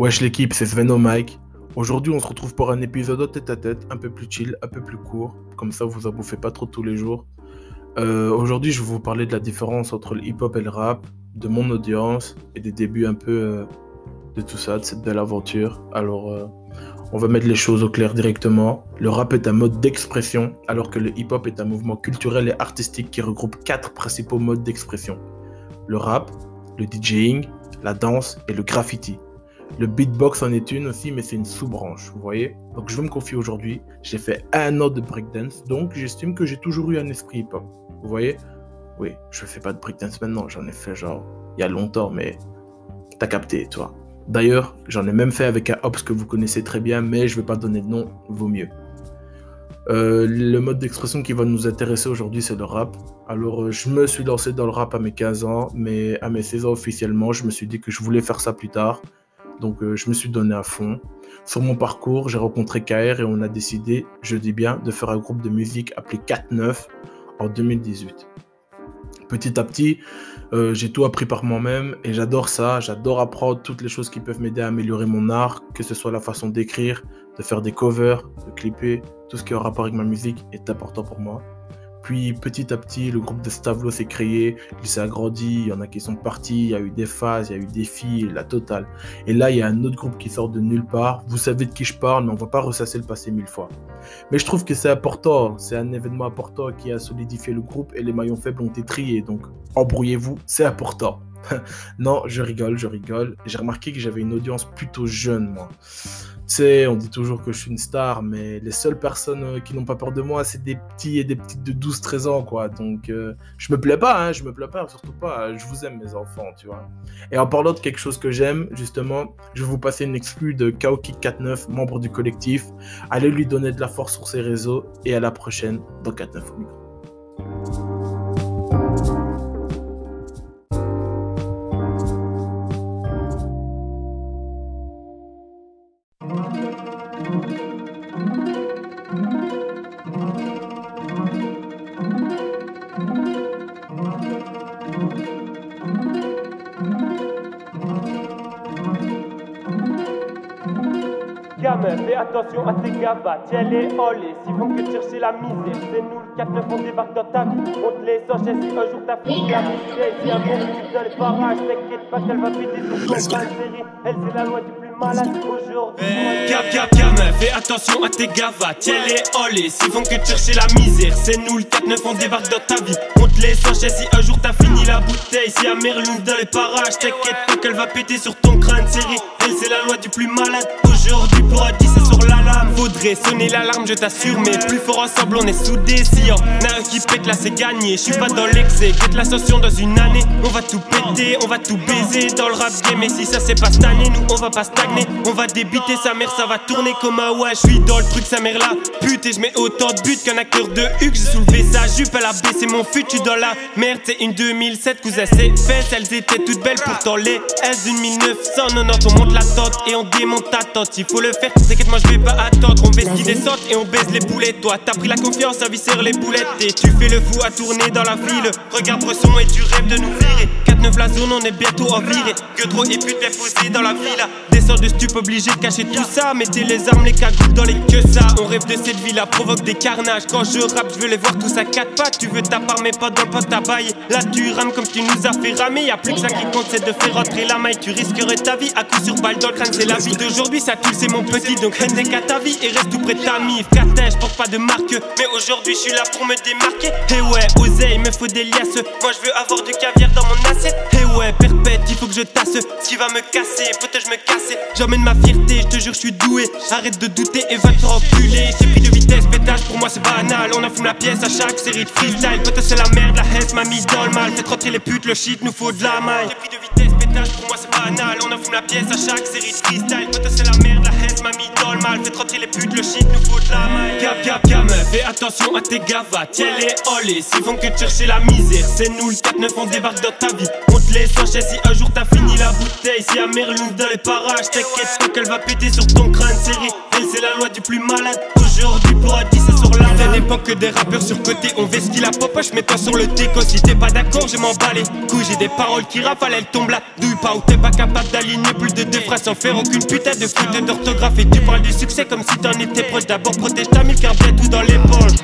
Wesh l'équipe, c'est Sven Mike. Aujourd'hui, on se retrouve pour un épisode tête à tête, un peu plus chill, un peu plus court. Comme ça, vous en bouffez pas trop tous les jours. Euh, aujourd'hui, je vais vous parler de la différence entre le hip-hop et le rap, de mon audience et des débuts un peu euh, de tout ça, de cette belle aventure. Alors, euh, on va mettre les choses au clair directement. Le rap est un mode d'expression, alors que le hip-hop est un mouvement culturel et artistique qui regroupe quatre principaux modes d'expression. Le rap, le DJing, la danse et le graffiti. Le beatbox en est une aussi, mais c'est une sous-branche, vous voyez Donc je veux me confier aujourd'hui. J'ai fait un an de breakdance, donc j'estime que j'ai toujours eu un esprit hip-hop. Vous voyez Oui, je fais pas de breakdance maintenant, j'en ai fait genre il y a longtemps, mais t'as capté, toi. D'ailleurs, j'en ai même fait avec un hops que vous connaissez très bien, mais je vais pas donner de nom, vaut mieux. Euh, le mode d'expression qui va nous intéresser aujourd'hui, c'est le rap. Alors, euh, je me suis lancé dans le rap à mes 15 ans, mais à mes 16 ans officiellement, je me suis dit que je voulais faire ça plus tard. Donc euh, je me suis donné à fond. Sur mon parcours, j'ai rencontré KR et on a décidé, je dis bien, de faire un groupe de musique appelé 4-9 en 2018. Petit à petit, euh, j'ai tout appris par moi-même et j'adore ça. J'adore apprendre toutes les choses qui peuvent m'aider à améliorer mon art, que ce soit la façon d'écrire, de faire des covers, de clipper, tout ce qui est en rapport avec ma musique est important pour moi. Puis petit à petit, le groupe de Stavlo s'est créé, il s'est agrandi, il y en a qui sont partis, il y a eu des phases, il y a eu des filles, la totale. Et là, il y a un autre groupe qui sort de nulle part. Vous savez de qui je parle, mais on va pas ressasser le passé mille fois. Mais je trouve que c'est important, c'est un événement important qui a solidifié le groupe et les maillons faibles ont été triés. Donc embrouillez-vous, c'est important. non, je rigole, je rigole. J'ai remarqué que j'avais une audience plutôt jeune, moi on dit toujours que je suis une star, mais les seules personnes euh, qui n'ont pas peur de moi, c'est des petits et des petites de 12-13 ans, quoi. Donc, euh, je me plais pas, hein, je me plais pas, surtout pas. Je vous aime, mes enfants, tu vois. Et en parlant de quelque chose que j'aime, justement, je vais vous passer une exclue de Kaoki49, membre du collectif. Allez lui donner de la force sur ses réseaux et à la prochaine dans 49 au micro. Fais attention à tes gavas, tiens les. Hollies, s'ils font que chercher la misère, c'est nous le 4 9 on débarque dans ta vie, on te les enchaîne si un jour t'as pris la bouteille, si un bon tu dans les parages, t'inquiète pas qu'elle va péter sur ton série, elle c'est la loi du malade aujourd'hui. Cap, fais attention à tes gavas, tiens les hollies, s'ils font que chercher la misère, c'est nous le 4 9 on débarque dans ta vie, on te les enchaîne si un jour t'as fini la bouteille, si un Merlin dans les parages, t'inquiète pas qu'elle va péter sur ton crâne série, elle c'est la loi du plus malade aujourd'hui pour c'est sur la lame. Faudrait sonner l'alarme, je t'assure, mais plus fort ensemble, on est soudés. Si y'en a un qui pète là, c'est gagné. Je suis pas dans l'excès, quête l'ascension dans une année. On va tout péter, on va tout baiser dans le rap game. Et si ça c'est pas cette nous on va pas stagner. On va débiter sa mère, ça va tourner comme un ouais. Je suis dans le truc, sa mère là. Putain, je mets autant de buts qu'un acteur de Huck. J'ai soulevé sa jupe, elle a baissé mon fut. Tu dans la merde, c'est une 2007, cousin, c'est fait. Elles étaient toutes belles, pourtant les S d'une 1990. On monte la tente et on démonte ta tente. Il faut le faire T'inquiète, moi je vais pas attendre. On baisse qui descend et on baisse les boulettes. Toi, t'as pris la confiance à visser les boulettes. Et tu fais le fou à tourner dans la ville. Regarde Bresson et tu rêves de nous virer. 4-9 la zone, on est bientôt en virée. Que trop et pute bien posé dans la villa. Descends de stup obligé de cacher tout ça. Mettez les armes, les cagoules dans les queues ça. On rêve de cette villa, provoque des carnages. Quand je rappe, je veux les voir tous à quatre pattes. Tu veux ta part, mais pas dans le poste à. Là, tu rames comme tu nous as fait ramer. Y'a plus que ça qui compte, c'est de faire rentrer la maille. Tu risquerais ta vie à coup sur balle dans le crâne. C'est la vie d'aujourd'hui, ça tue, c'est mon petit donc haine qu'à ta vie et reste tout près de ta mif. je porte pas de marque, mais aujourd'hui je suis là pour me démarquer. Et ouais, oseille, me faut des liasses. Moi je veux avoir du caviar dans mon assiette. Ouais, perpète, il faut que je tasse. Qui va me casser, peut-être je me casser. J'emmène ma fierté, je te jure, je suis doué. Arrête de douter et va te reculer. J'ai pris de vitesse, pétage, pour moi c'est banal. On a fumé la pièce à chaque série de freestyle. Peut-être c'est la merde, la haine m'a mis dans le mal. Faites rentrer les putes, le shit, nous faut de la maille. J'ai pris de vitesse, pétage, pour moi c'est banal. On a fumé la pièce à chaque série de freestyle. Peut-être putes, le shit nous faut de la maille. Gap, gap, gamin, fais attention à tes gavas. Tiens les hollies, s'ils font que chercher la misère. C'est nous le 4-9, on débarque dans ta vie. On te laisse si un jour t'as fini la bouteille. Si Merlin dans les parages, t'inquiète pas qu'elle va péter sur ton crâne, série réel, c'est la loi du plus malade. Aujourd'hui, pour c'est sur la Ça dépend que des rappeurs sur côté. On veut ce qu'il a popoche, mets-toi sur le déco. Si t'es pas d'accord, je m'en bats. J'ai des paroles qui rafalent, elles tombent là. Douille pas ou t'es pas capable d'aligner plus de deux phrases sans faire aucune putain de faute d'orthographe. Et tu parles du succès comme si t'en étais proche. D'abord, protège ta mille car bien tout dans poches.